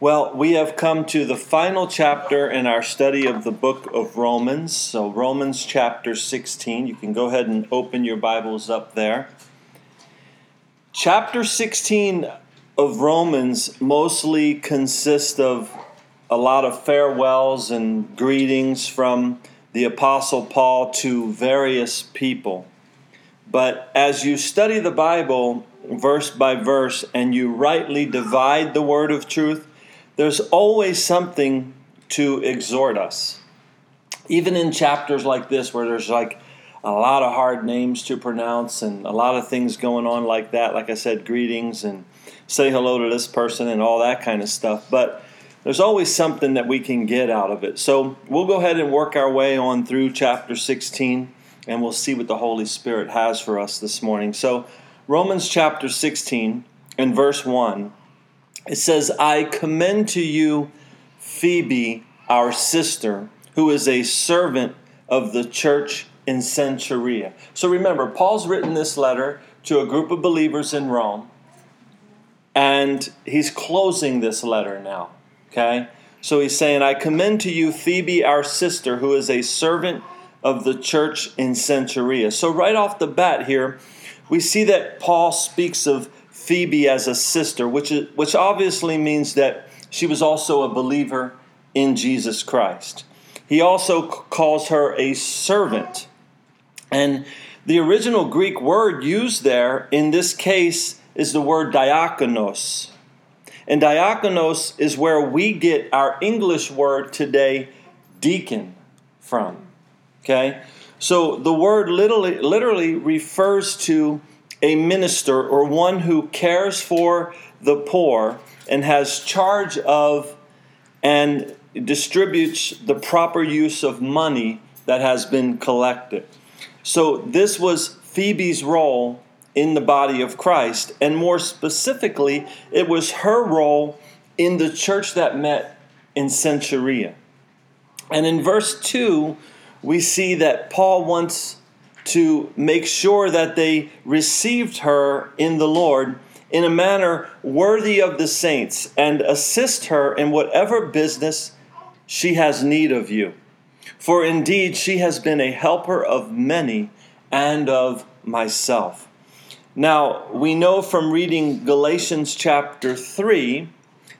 Well, we have come to the final chapter in our study of the book of Romans. So, Romans chapter 16. You can go ahead and open your Bibles up there. Chapter 16 of Romans mostly consists of a lot of farewells and greetings from the Apostle Paul to various people. But as you study the Bible verse by verse and you rightly divide the word of truth, there's always something to exhort us. Even in chapters like this, where there's like a lot of hard names to pronounce and a lot of things going on like that, like I said, greetings and say hello to this person and all that kind of stuff. But there's always something that we can get out of it. So we'll go ahead and work our way on through chapter 16 and we'll see what the Holy Spirit has for us this morning. So, Romans chapter 16 and verse 1 it says, I commend to you Phoebe, our sister, who is a servant of the church in Cenchrea. So remember, Paul's written this letter to a group of believers in Rome, and he's closing this letter now. Okay? So he's saying, I commend to you Phoebe, our sister, who is a servant of the church in Cenchrea. So, right off the bat here, we see that Paul speaks of Phoebe as a sister, which, is, which obviously means that she was also a believer in Jesus Christ. He also calls her a servant. And the original Greek word used there in this case is the word diakonos. And diakonos is where we get our English word today, deacon, from. Okay? So the word literally, literally refers to a minister or one who cares for the poor and has charge of and distributes the proper use of money that has been collected. So, this was Phoebe's role in the body of Christ, and more specifically, it was her role in the church that met in Cenchrea. And in verse 2, we see that Paul wants to make sure that they received her in the Lord in a manner worthy of the saints and assist her in whatever business she has need of you. For indeed, she has been a helper of many and of myself. Now, we know from reading Galatians chapter 3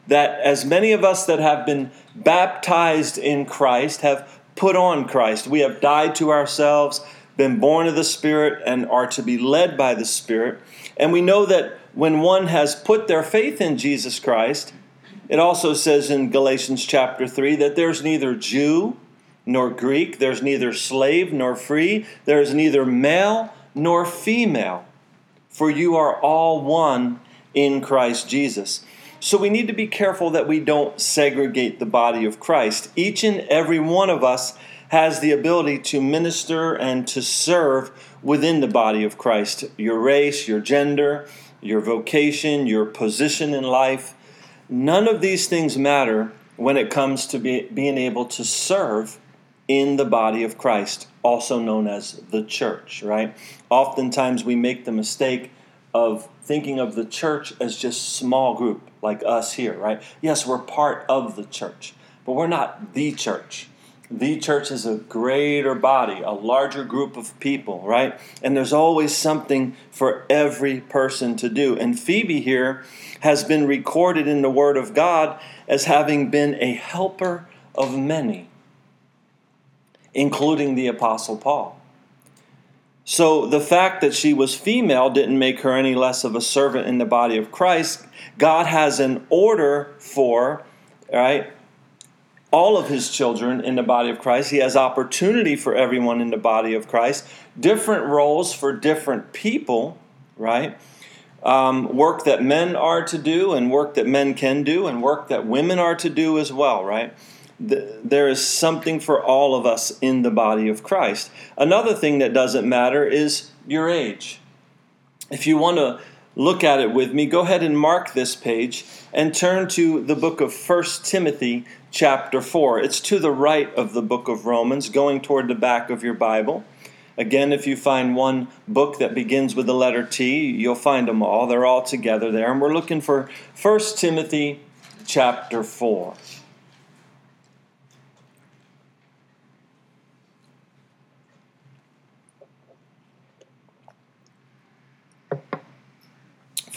that as many of us that have been baptized in Christ have put on Christ, we have died to ourselves been born of the Spirit and are to be led by the Spirit. And we know that when one has put their faith in Jesus Christ, it also says in Galatians chapter 3 that there's neither Jew nor Greek, there's neither slave nor free, there is neither male nor female, for you are all one in Christ Jesus. So we need to be careful that we don't segregate the body of Christ. Each and every one of us has the ability to minister and to serve within the body of Christ. Your race, your gender, your vocation, your position in life, none of these things matter when it comes to be, being able to serve in the body of Christ, also known as the church, right? Oftentimes we make the mistake of thinking of the church as just small group like us here, right? Yes, we're part of the church, but we're not the church the church is a greater body, a larger group of people, right? And there's always something for every person to do. And Phoebe here has been recorded in the Word of God as having been a helper of many, including the Apostle Paul. So the fact that she was female didn't make her any less of a servant in the body of Christ. God has an order for, right? All of his children in the body of Christ. He has opportunity for everyone in the body of Christ, different roles for different people, right? Um, work that men are to do, and work that men can do, and work that women are to do as well, right? There is something for all of us in the body of Christ. Another thing that doesn't matter is your age. If you want to look at it with me, go ahead and mark this page and turn to the book of 1 Timothy chapter 4. It's to the right of the book of Romans, going toward the back of your Bible. Again, if you find one book that begins with the letter T, you'll find them all. They're all together there. And we're looking for 1 Timothy chapter 4.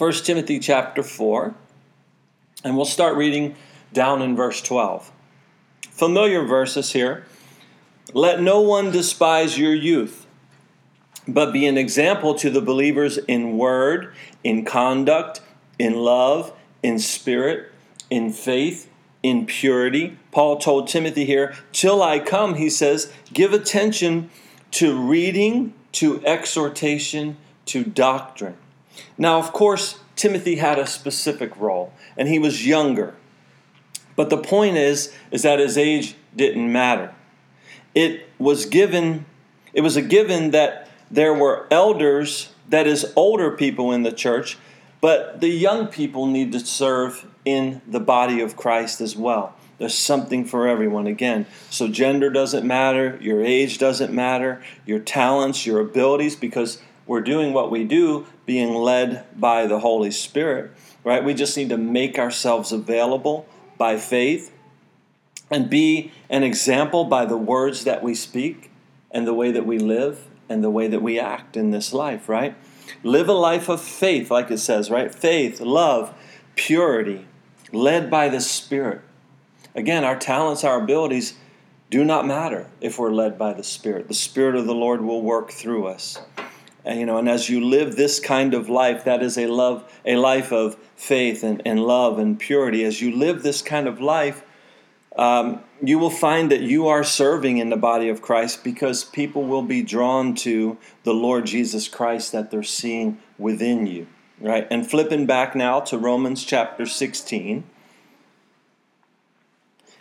1 Timothy chapter 4, and we'll start reading down in verse 12. Familiar verses here. Let no one despise your youth, but be an example to the believers in word, in conduct, in love, in spirit, in faith, in purity. Paul told Timothy here, till I come, he says, give attention to reading, to exhortation, to doctrine. Now, of course, Timothy had a specific role, and he was younger. But the point is, is that his age didn't matter. It was given, it was a given that there were elders, that is, older people in the church, but the young people need to serve in the body of Christ as well. There's something for everyone again. So, gender doesn't matter, your age doesn't matter, your talents, your abilities, because we're doing what we do being led by the Holy Spirit, right? We just need to make ourselves available by faith and be an example by the words that we speak and the way that we live and the way that we act in this life, right? Live a life of faith, like it says, right? Faith, love, purity, led by the Spirit. Again, our talents, our abilities do not matter if we're led by the Spirit. The Spirit of the Lord will work through us. And, you know, and as you live this kind of life, that is a love, a life of faith and, and love and purity. As you live this kind of life, um, you will find that you are serving in the body of Christ because people will be drawn to the Lord Jesus Christ that they're seeing within you. Right? And flipping back now to Romans chapter 16,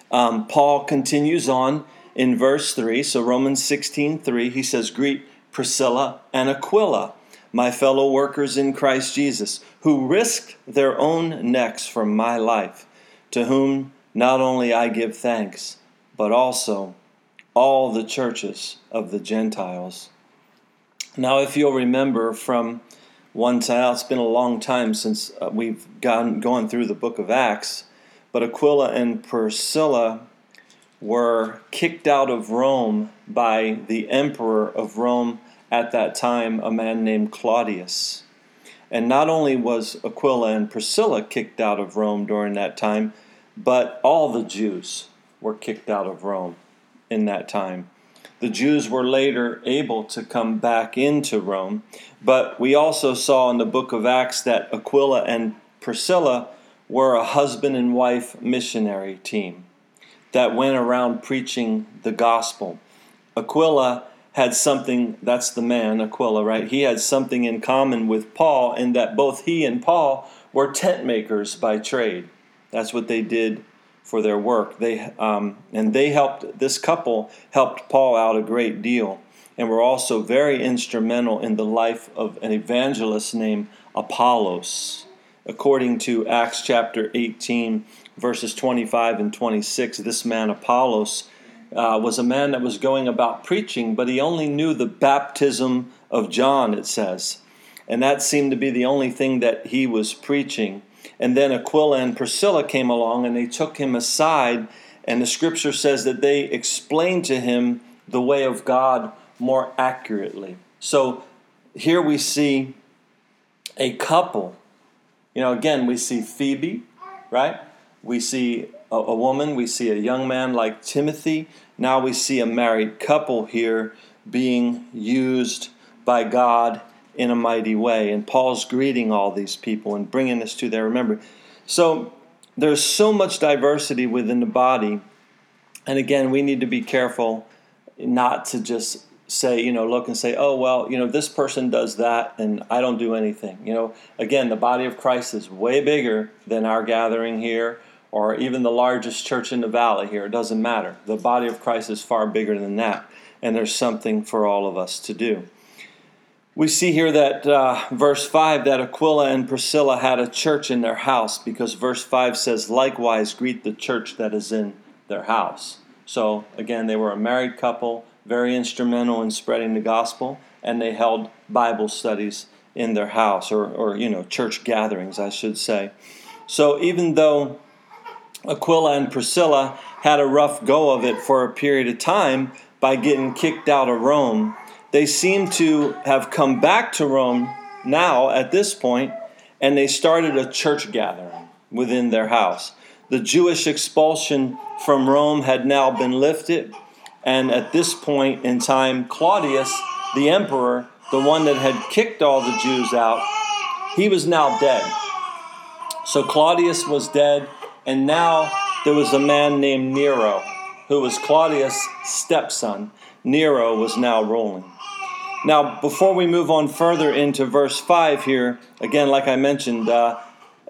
um, Paul continues on in verse 3. So Romans 16 3, he says, Greet Priscilla, and Aquila, my fellow workers in Christ Jesus, who risked their own necks for my life, to whom not only I give thanks, but also all the churches of the Gentiles. Now, if you'll remember from one time, it's been a long time since uh, we've gone, gone through the book of Acts, but Aquila and Priscilla were kicked out of Rome by the emperor of Rome at that time, a man named Claudius. And not only was Aquila and Priscilla kicked out of Rome during that time, but all the Jews were kicked out of Rome in that time. The Jews were later able to come back into Rome, but we also saw in the book of Acts that Aquila and Priscilla were a husband and wife missionary team that went around preaching the gospel. Aquila had something, that's the man, Aquila, right? He had something in common with Paul in that both he and Paul were tent makers by trade. That's what they did for their work. They um, and they helped this couple helped Paul out a great deal, and were also very instrumental in the life of an evangelist named Apollos. According to Acts chapter 18, verses 25 and 26, this man Apollos uh, was a man that was going about preaching, but he only knew the baptism of John, it says. And that seemed to be the only thing that he was preaching. And then Aquila and Priscilla came along and they took him aside, and the scripture says that they explained to him the way of God more accurately. So here we see a couple. You know, again, we see Phoebe, right? We see a, a woman, we see a young man like Timothy. Now we see a married couple here being used by God in a mighty way. And Paul's greeting all these people and bringing this to their remembrance. So there's so much diversity within the body. And again, we need to be careful not to just say, you know, look and say, oh, well, you know, this person does that and I don't do anything. You know, again, the body of Christ is way bigger than our gathering here or even the largest church in the valley here. It doesn't matter. The body of Christ is far bigger than that, and there's something for all of us to do. We see here that uh, verse 5 that Aquila and Priscilla had a church in their house because verse 5 says, likewise greet the church that is in their house. So, again, they were a married couple, very instrumental in spreading the gospel, and they held Bible studies in their house, or, or you know, church gatherings, I should say. So, even though Aquila and Priscilla had a rough go of it for a period of time by getting kicked out of Rome. They seem to have come back to Rome now at this point, and they started a church gathering within their house. The Jewish expulsion from Rome had now been lifted, and at this point in time, Claudius, the emperor, the one that had kicked all the Jews out, he was now dead. So Claudius was dead, and now there was a man named Nero, who was Claudius' stepson. Nero was now ruling. Now, before we move on further into verse 5 here, again, like I mentioned uh,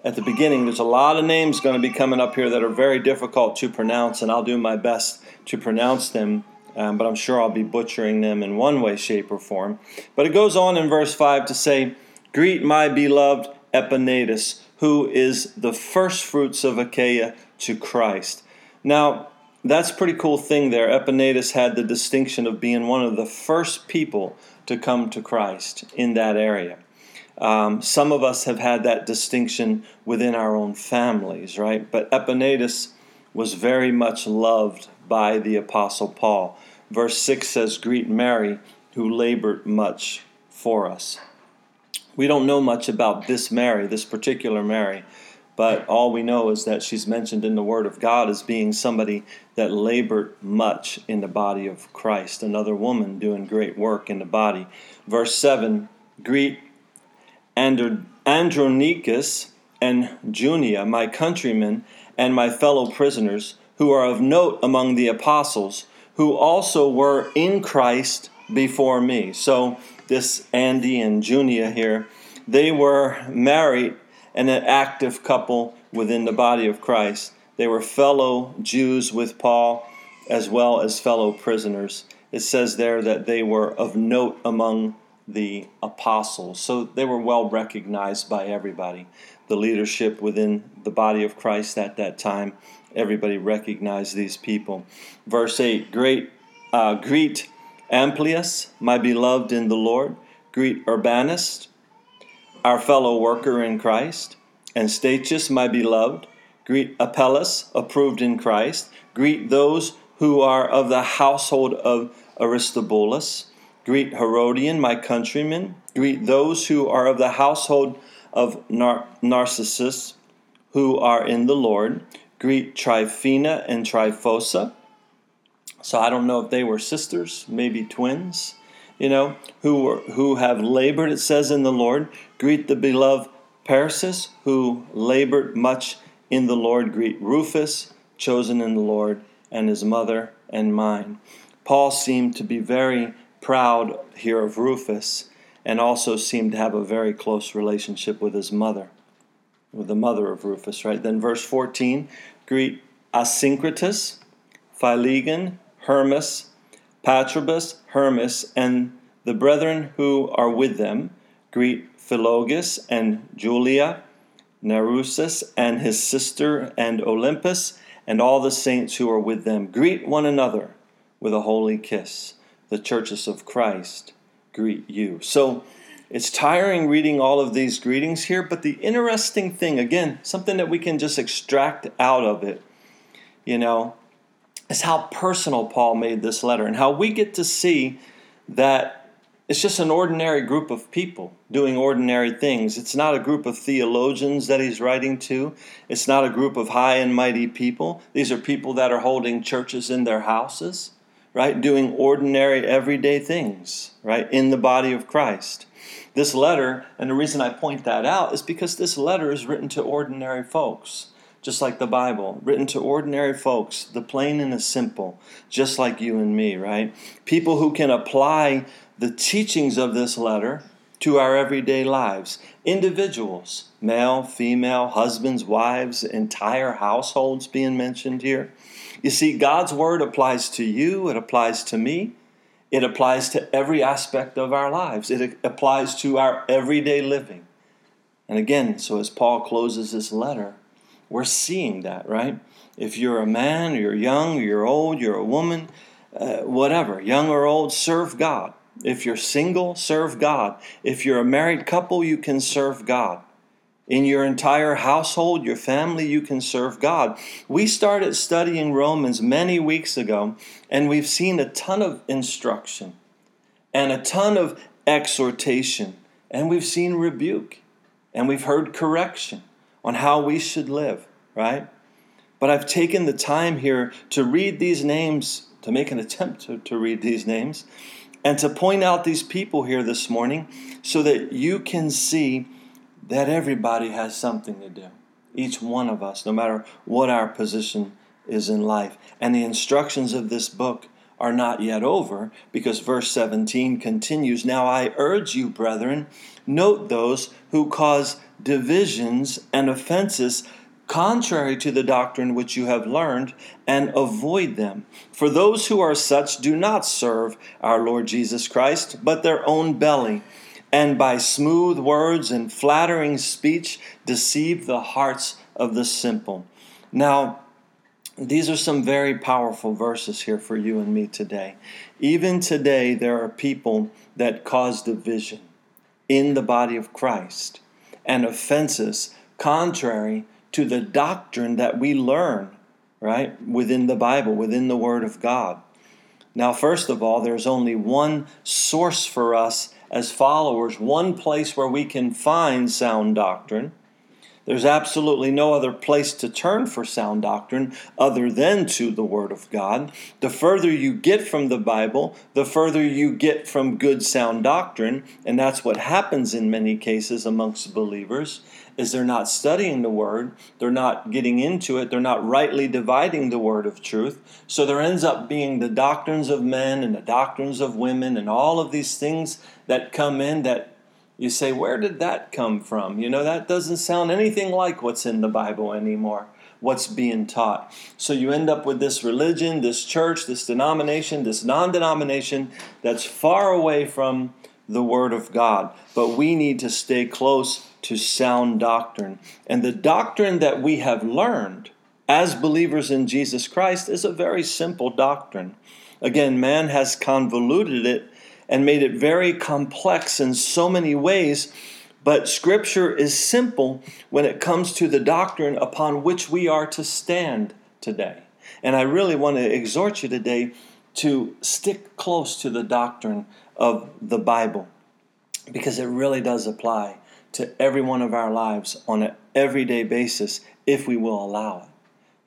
at the beginning, there's a lot of names going to be coming up here that are very difficult to pronounce, and I'll do my best to pronounce them, um, but I'm sure I'll be butchering them in one way, shape, or form. But it goes on in verse 5 to say, Greet my beloved Epaenetus, who is the first fruits of Achaia to Christ. Now, that's a pretty cool thing there. Epaenetus had the distinction of being one of the first people to come to Christ in that area. Um, some of us have had that distinction within our own families, right? But Epaenetus was very much loved by the Apostle Paul. Verse 6 says, Greet Mary, who labored much for us. We don't know much about this Mary, this particular Mary, but all we know is that she's mentioned in the Word of God as being somebody that labored much in the body of Christ, another woman doing great work in the body. Verse 7 Greet Andronicus and Junia, my countrymen and my fellow prisoners, who are of note among the apostles, who also were in Christ before me. So, this Andy and Junia here, they were married and an active couple within the body of Christ. They were fellow Jews with Paul as well as fellow prisoners. It says there that they were of note among the apostles. So they were well recognized by everybody. The leadership within the body of Christ at that time, everybody recognized these people. Verse 8 Great, uh, Greet Amplias, my beloved in the Lord. Greet Urbanus, our fellow worker in Christ. And Statius, my beloved. Greet Apelles, approved in Christ. Greet those who are of the household of Aristobulus. Greet Herodion, my countryman. Greet those who are of the household of Nar- Narcissus, who are in the Lord. Greet Tryphena and Tryphosa. So I don't know if they were sisters, maybe twins, you know, who were, who have labored. It says in the Lord. Greet the beloved Persis, who labored much in the Lord. Greet Rufus, chosen in the Lord, and his mother and mine. Paul seemed to be very proud here of Rufus and also seemed to have a very close relationship with his mother, with the mother of Rufus, right? Then verse 14 greet Asyncritus, Philegon, Hermas, Patrobas, Hermes, and the brethren who are with them. Greet Philologus and Julia, Nereus and his sister, and Olympas, and all the saints who are with them. Greet one another with a holy kiss the churches of Christ greet you. So it's tiring reading all of these greetings here, but the interesting thing, again, something that we can just extract out of it, you know, is how personal Paul made this letter and how we get to see that it's just an ordinary group of people doing ordinary things. It's not a group of theologians that he's writing to. It's not a group of high and mighty people. These are people that are holding churches in their houses right? Doing ordinary, everyday things, right? In the body of Christ. This letter, and the reason I point that out is because this letter is written to ordinary folks, just like the Bible, written to ordinary folks, the plain and the simple, just like you and me, right? People who can apply the teachings of this letter to our everyday lives. Individuals, male, female, husbands, wives, entire households being mentioned here. You see, God's word applies to you, it applies to me, it applies to every aspect of our lives, it applies to our everyday living. And again, so as Paul closes this letter, we're seeing that, right? If you're a man, you're young, you're old, you're a woman, uh, whatever, young or old, serve God. If you're single, serve God. If you're a married couple, you can serve God In your entire household, your family, you can serve God. We started studying Romans many weeks ago, and we've seen a ton of instruction and a ton of exhortation, and we've seen rebuke, and we've heard correction on how we should live, right? But I've taken the time here to read these names, to make an attempt to, to read these names, and to point out these people here this morning so that you can see that everybody has something to do. Each one of us, no matter what our position is in life. And the instructions of this book are not yet over because verse 17 continues Now I urge you, brethren, note those who cause divisions and offenses contrary to the doctrine which you have learned, and avoid them. For those who are such do not serve our Lord Jesus Christ, but their own belly, and by smooth words and flattering speech deceive the hearts of the simple. Now, these are some very powerful verses here for you and me today. Even today, there are people that cause division in the body of Christ and offenses contrary to the doctrine that we learn, right, within the Bible, within the Word of God. Now, first of all, there's only one source for us as followers, one place where we can find sound doctrine, there's absolutely no other place to turn for sound doctrine other than to the Word of God. The further you get from the Bible, the further you get from good sound doctrine, and that's what happens in many cases amongst believers is they're not studying the word, they're not getting into it, they're not rightly dividing the word of truth. So there ends up being the doctrines of men and the doctrines of women and all of these things that come in that you say, where did that come from? You know, that doesn't sound anything like what's in the Bible anymore, what's being taught. So you end up with this religion, this church, this denomination, this non denomination that's far away from the Word of God. But we need to stay close to sound doctrine. And the doctrine that we have learned as believers in Jesus Christ is a very simple doctrine. Again, man has convoluted it and made it very complex in so many ways. But Scripture is simple when it comes to the doctrine upon which we are to stand today. And I really want to exhort you today to stick close to the doctrine of the Bible because it really does apply to every one of our lives on an everyday basis if we will allow it.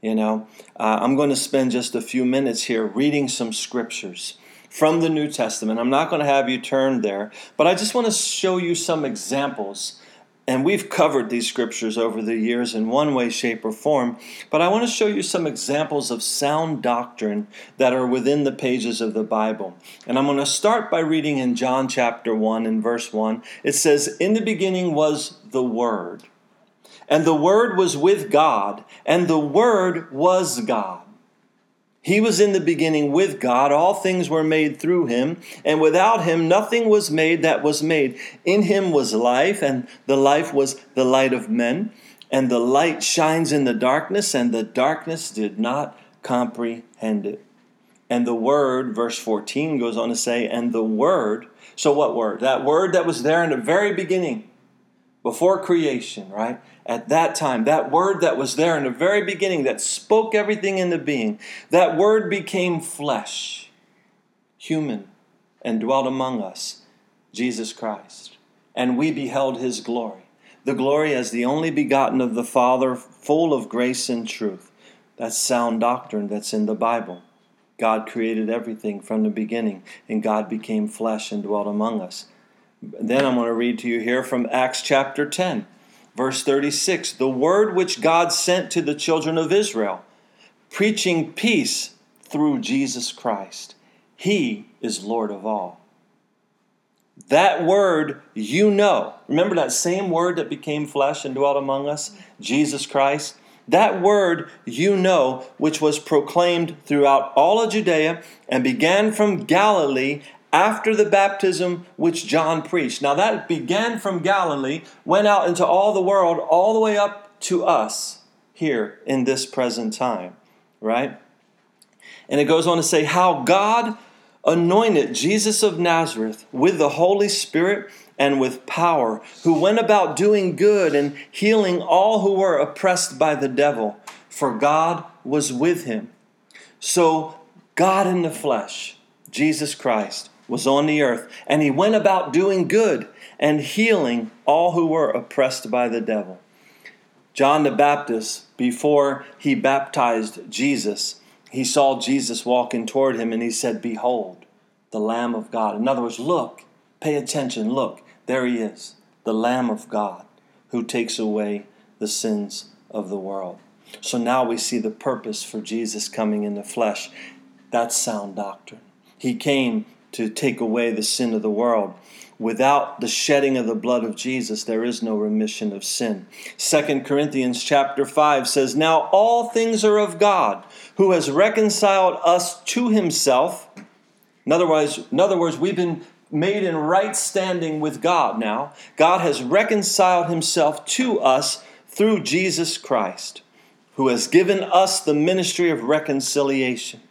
You know, uh, I'm going to spend just a few minutes here reading some scriptures from the New Testament. I'm not going to have you turn there, but I just want to show you some examples. And we've covered these scriptures over the years in one way, shape, or form, but I want to show you some examples of sound doctrine that are within the pages of the Bible. And I'm going to start by reading in John chapter 1 and verse 1. It says, In the beginning was the Word, and the Word was with God, and the Word was God. He was in the beginning with God. All things were made through him, and without him nothing was made that was made. In him was life, and the life was the light of men. And the light shines in the darkness, and the darkness did not comprehend it. And the word, verse 14 goes on to say, and the word, so what word? That word that was there in the very beginning, before creation, right? At that time, that word that was there in the very beginning that spoke everything into being, that word became flesh, human, and dwelt among us, Jesus Christ. And we beheld his glory, the glory as the only begotten of the Father, full of grace and truth. That's sound doctrine that's in the Bible. God created everything from the beginning, and God became flesh and dwelt among us. Then I'm going to read to you here from Acts chapter 10. Verse 36 The word which God sent to the children of Israel, preaching peace through Jesus Christ. He is Lord of all. That word you know. Remember that same word that became flesh and dwelt among us? Jesus Christ. That word you know, which was proclaimed throughout all of Judea and began from Galilee after the baptism which John preached. Now, that began from Galilee, went out into all the world, all the way up to us here in this present time, right? And it goes on to say, How God anointed Jesus of Nazareth with the Holy Spirit and with power, who went about doing good and healing all who were oppressed by the devil, for God was with him. So, God in the flesh, Jesus Christ, was on the earth, and he went about doing good and healing all who were oppressed by the devil. John the Baptist, before he baptized Jesus, he saw Jesus walking toward him and he said, Behold, the Lamb of God. In other words, look, pay attention, look, there he is, the Lamb of God who takes away the sins of the world. So now we see the purpose for Jesus coming in the flesh. That's sound doctrine. He came to take away the sin of the world. Without the shedding of the blood of Jesus, there is no remission of sin. 2 Corinthians chapter 5 says, Now all things are of God, who has reconciled us to himself. In other words, in other words we've been made in right standing with God now. God has reconciled himself to us through Jesus Christ, who has given us the ministry of reconciliation.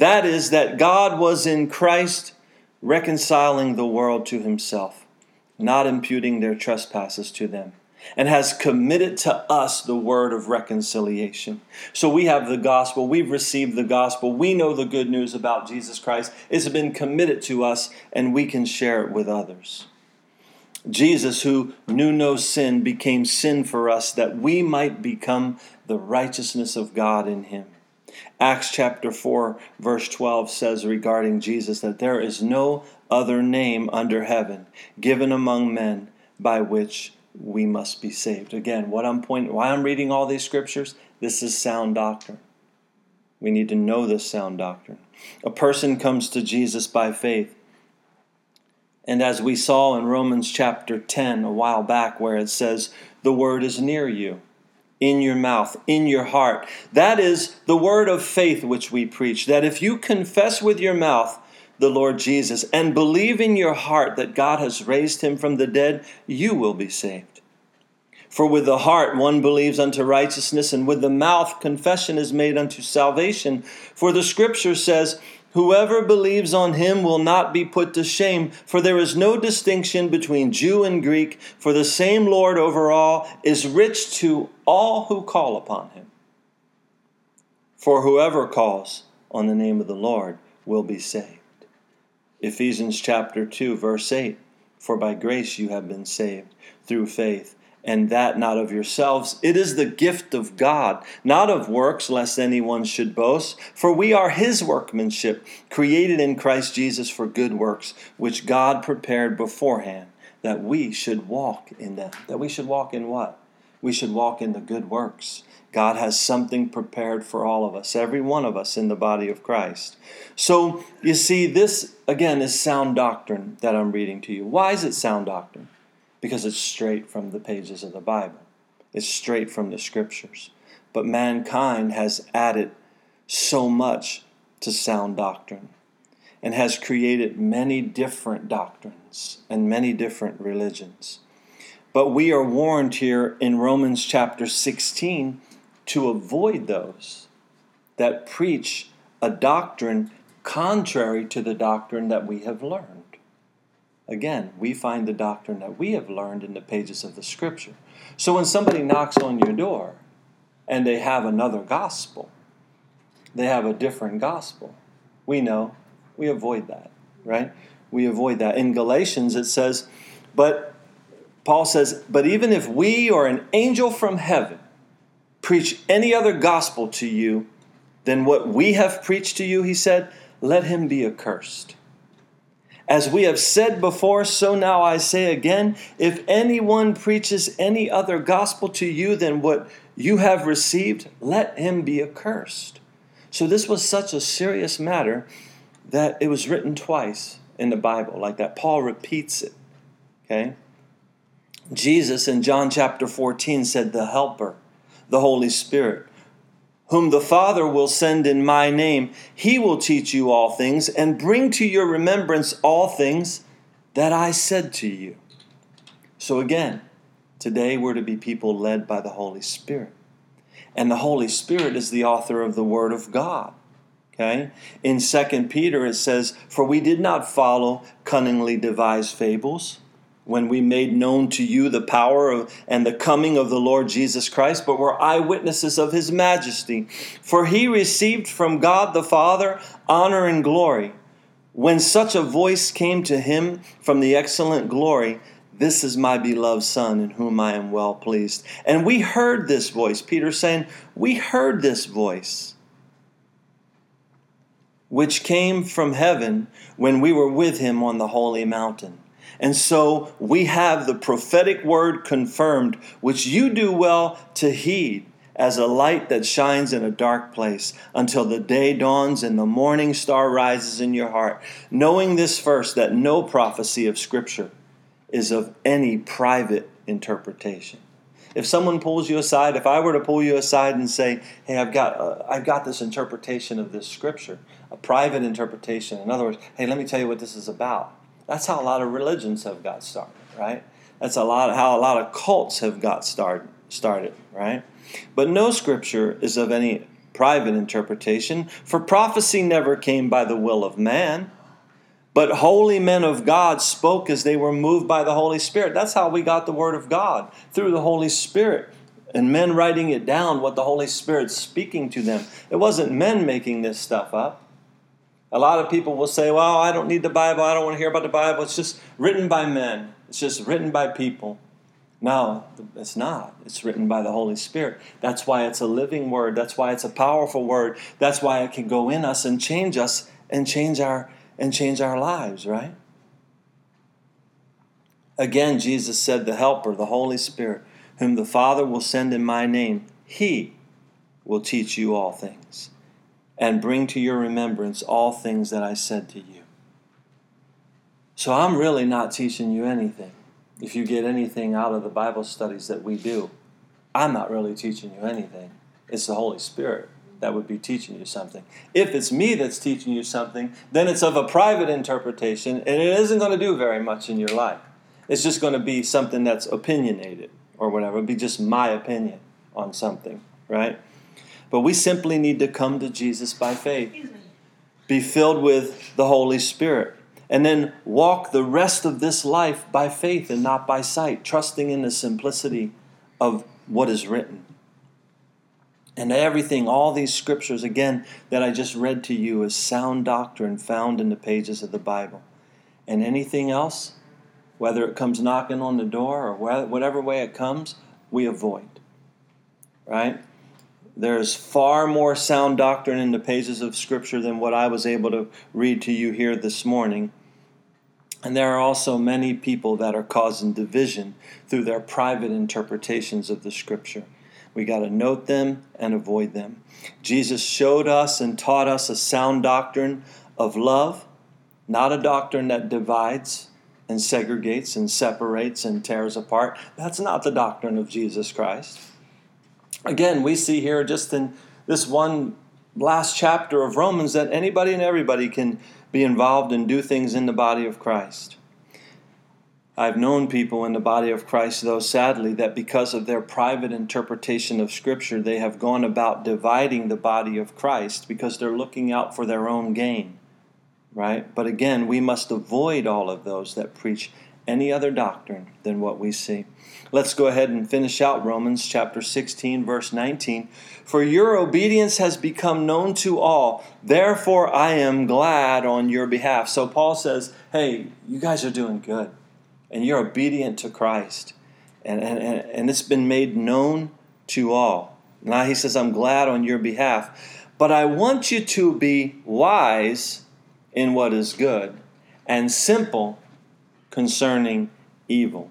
That is, that God was in Christ reconciling the world to himself, not imputing their trespasses to them, and has committed to us the word of reconciliation. So we have the gospel, we've received the gospel, we know the good news about Jesus Christ. It's been committed to us, and we can share it with others. Jesus, who knew no sin, became sin for us that we might become the righteousness of God in him. Acts chapter 4, verse 12 says regarding Jesus that there is no other name under heaven given among men by which we must be saved. Again, what I'm pointing why I'm reading all these scriptures, this is sound doctrine. We need to know this sound doctrine. A person comes to Jesus by faith. And as we saw in Romans chapter 10 a while back, where it says, The word is near you in your mouth, in your heart. That is the word of faith which we preach. That if you confess with your mouth the Lord Jesus and believe in your heart that God has raised him from the dead, you will be saved. For with the heart one believes unto righteousness, and with the mouth confession is made unto salvation. For the scripture says, Whoever believes on him will not be put to shame, for there is no distinction between Jew and Greek, for the same Lord over all is rich to all who call upon him. For whoever calls on the name of the Lord will be saved. Ephesians chapter 2 verse 8 For by grace you have been saved through faith and that not of yourselves. It is the gift of God, not of works, lest anyone should boast. For we are his workmanship, created in Christ Jesus for good works, which God prepared beforehand that we should walk in them. That we should walk in what? We should walk in the good works. God has something prepared for all of us, every one of us in the body of Christ. So, you see, this again is sound doctrine that I'm reading to you. Why is it sound doctrine? Because it's straight from the pages of the Bible. It's straight from the scriptures. But mankind has added so much to sound doctrine and has created many different doctrines and many different religions. But we are warned here in Romans chapter 16 to avoid those that preach a doctrine contrary to the doctrine that we have learned. Again, we find the doctrine that we have learned in the pages of the Scripture. So when somebody knocks on your door and they have another gospel, they have a different gospel, we know we avoid that, right? We avoid that. In Galatians, it says, but Paul says, but even if we or an angel from heaven preach any other gospel to you than what we have preached to you, he said, let him be accursed. As we have said before, so now I say again if anyone preaches any other gospel to you than what you have received, let him be accursed. So, this was such a serious matter that it was written twice in the Bible, like that. Paul repeats it. Okay? Jesus in John chapter 14 said, The Helper, the Holy Spirit, whom the Father will send in my name, he will teach you all things and bring to your remembrance all things that I said to you. So again, today we're to be people led by the Holy Spirit. And the Holy Spirit is the author of the Word of God. Okay? In 2 Peter it says, For we did not follow cunningly devised fables when we made known to you the power of, and the coming of the Lord Jesus Christ, but were eyewitnesses of his majesty. For he received from God the Father honor and glory. When such a voice came to him from the excellent glory, this is my beloved Son in whom I am well pleased. And we heard this voice. Peter saying, We heard this voice which came from heaven when we were with him on the holy mountain. And so we have the prophetic word confirmed, which you do well to heed as a light that shines in a dark place until the day dawns and the morning star rises in your heart. Knowing this first, that no prophecy of Scripture is of any private interpretation. If someone pulls you aside, if I were to pull you aside and say, "Hey, I've got uh, I've got this interpretation of this scripture," a private interpretation. In other words, "Hey, let me tell you what this is about." That's how a lot of religions have got started, right? That's a lot of how a lot of cults have got started, started, right? But no scripture is of any private interpretation, for prophecy never came by the will of man, but holy men of God spoke as they were moved by the Holy Spirit. That's how we got the word of God, through the Holy Spirit. And men writing it down, what the Holy Spirit's speaking to them. It wasn't men making this stuff up. A lot of people will say, well, I don't need the Bible. I don't want to hear about the Bible. It's just written by men, it's just written by people. No, it's not. It's written by the Holy Spirit. That's why it's a living word. That's why it's a powerful word. That's why it can go in us and change us and change our and change our lives, right? Again, Jesus said, The Helper, the Holy Spirit, whom the Father will send in my name, he will teach you all things and bring to your remembrance all things that I said to you. So I'm really not teaching you anything. If you get anything out of the Bible studies that we do, I'm not really teaching you anything. It's the Holy Spirit that would be teaching you something. If it's me that's teaching you something, then it's of a private interpretation and it isn't going to do very much in your life. It's just going to be something that's opinionated or whatever. It'll be just my opinion on something, right? But we simply need to come to Jesus by faith, be filled with the Holy Spirit, and then walk the rest of this life by faith and not by sight, trusting in the simplicity of what is written. And everything, all these scriptures, again, that I just read to you, is sound doctrine found in the pages of the Bible. And anything else, whether it comes knocking on the door or whatever way it comes, we avoid. Right? There's far more sound doctrine in the pages of Scripture than what I was able to read to you here this morning. And there are also many people that are causing division through their private interpretations of the Scripture. We got to note them and avoid them. Jesus showed us and taught us a sound doctrine of love, not a doctrine that divides and segregates and separates and tears apart. That's not the doctrine of Jesus Christ. Again, we see here just in this one last chapter of Romans that anybody and everybody can be involved and do things in the body of Christ. I've known people in the body of Christ, though, sadly, that because of their private interpretation of Scripture, they have gone about dividing the body of Christ because they're looking out for their own gain. Right? But again, we must avoid all of those that preach any other doctrine than what we see. Let's go ahead and finish out Romans chapter 16, verse 19. For your obedience has become known to all, therefore I am glad on your behalf. So Paul says, Hey, you guys are doing good, and you're obedient to Christ, and, and, and it's been made known to all. Now he says, I'm glad on your behalf, but I want you to be wise in what is good and simple concerning evil.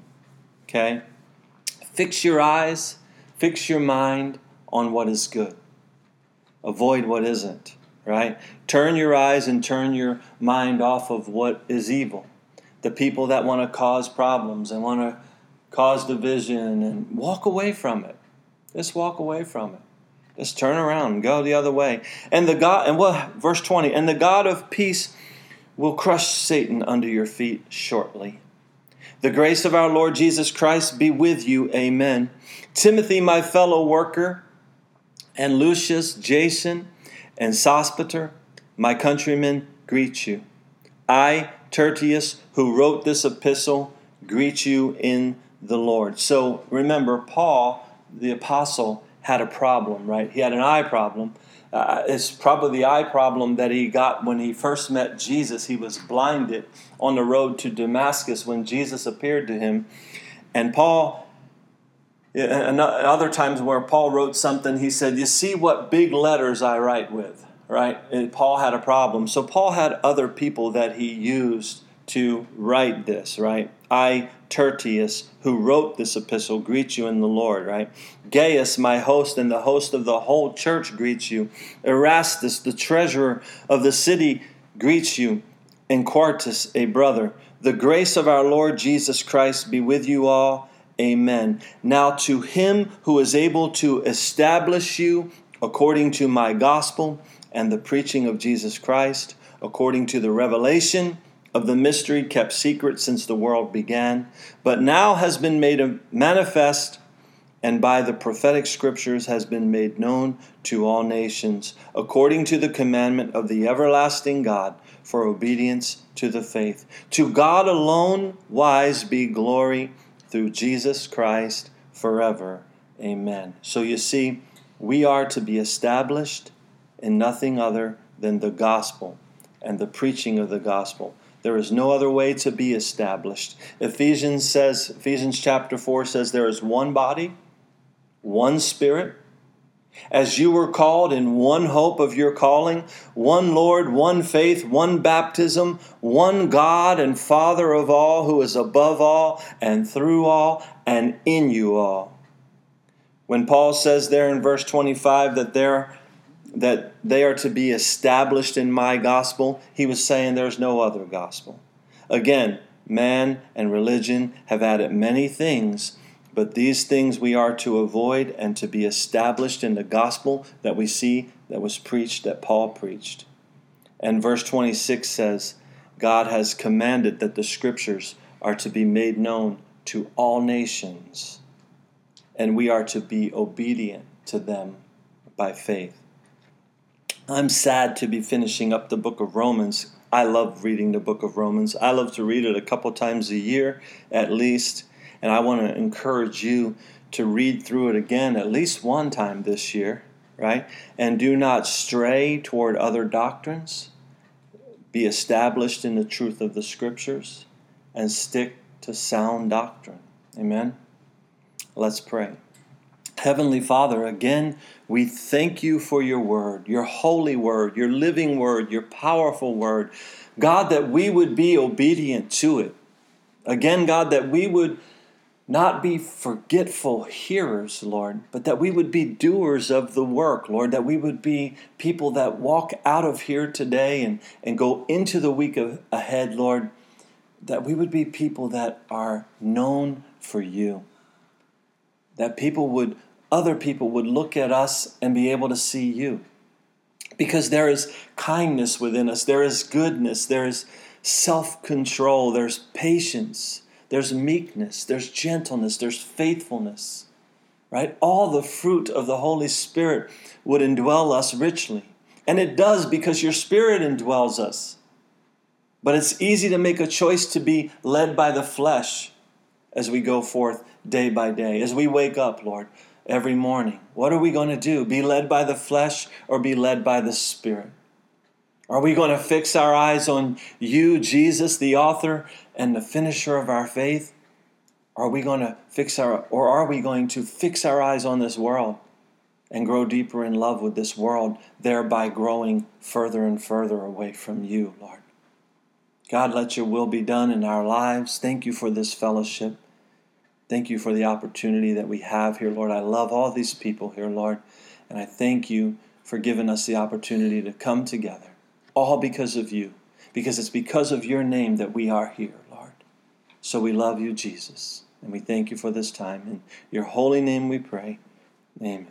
Okay? Fix your eyes, fix your mind on what is good. Avoid what isn't, right? Turn your eyes and turn your mind off of what is evil. The people that want to cause problems and want to cause division and walk away from it. Just walk away from it. Just turn around and go the other way. And the God and what verse 20, and the God of peace will crush Satan under your feet shortly. The grace of our Lord Jesus Christ be with you. Amen. Timothy, my fellow worker, and Lucius, Jason, and Sospater, my countrymen, greet you. I, Tertius, who wrote this epistle, greet you in the Lord. So remember, Paul, the apostle, had a problem, right? He had an eye problem. Uh, it's probably the eye problem that he got when he first met Jesus. He was blinded on the road to Damascus when Jesus appeared to him. And Paul, and other times where Paul wrote something, he said, You see what big letters I write with, right? And Paul had a problem. So Paul had other people that he used to write this, right? I, Tertius, who wrote this epistle, greet you in the Lord, right? Gaius, my host, and the host of the whole church greets you. Erastus, the treasurer of the city, greets you. And Quartus, a brother. The grace of our Lord Jesus Christ be with you all. Amen. Now to him who is able to establish you according to my gospel and the preaching of Jesus Christ, according to the revelation of the mystery kept secret since the world began, but now has been made manifest and by the prophetic scriptures has been made known to all nations, according to the commandment of the everlasting God, for obedience to the faith. To God alone wise be glory through Jesus Christ forever. Amen. So you see, we are to be established in nothing other than the gospel and the preaching of the gospel. There is no other way to be established. Ephesians says, Ephesians chapter 4 says, there is one body, one spirit, as you were called in one hope of your calling, one Lord, one faith, one baptism, one God and Father of all, who is above all and through all and in you all. When Paul says there in verse 25 that there that they are to be established in my gospel, he was saying there's no other gospel. Again, man and religion have added many things, but these things we are to avoid and to be established in the gospel that we see that was preached, that Paul preached. And verse 26 says, God has commanded that the scriptures are to be made known to all nations, and we are to be obedient to them by faith. I'm sad to be finishing up the book of Romans. I love reading the book of Romans. I love to read it a couple times a year at least, and I want to encourage you to read through it again at least one time this year, right? And do not stray toward other doctrines. Be established in the truth of the scriptures and stick to sound doctrine. Amen. Let's pray. Heavenly Father, again, we thank you for your word, your holy word, your living word, your powerful word. God, that we would be obedient to it. Again, God, that we would not be forgetful hearers, Lord, but that we would be doers of the work, Lord, that we would be people that walk out of here today and, and go into the week of, ahead, Lord, that we would be people that are known for you, that people would other people would look at us and be able to see you. Because there is kindness within us, there is goodness, there is self control, there's patience, there's meekness, there's gentleness, there's faithfulness, right? All the fruit of the Holy Spirit would indwell us richly. And it does because your Spirit indwells us. But it's easy to make a choice to be led by the flesh as we go forth day by day, as we wake up, Lord every morning. What are we going to do? Be led by the flesh or be led by the Spirit? Are we going to fix our eyes on you, Jesus, the author and the finisher of our faith? Are we going to fix our or are we going to fix our eyes on this world and grow deeper in love with this world, thereby growing further and further away from you, Lord? God, let your will be done in our lives. Thank you for this fellowship. Thank you for the opportunity that we have here, Lord. I love all these people here, Lord. And I thank you for giving us the opportunity to come together, all because of you, because it's because of your name that we are here, Lord. So we love you, Jesus. And we thank you for this time. In your holy name we pray. Amen.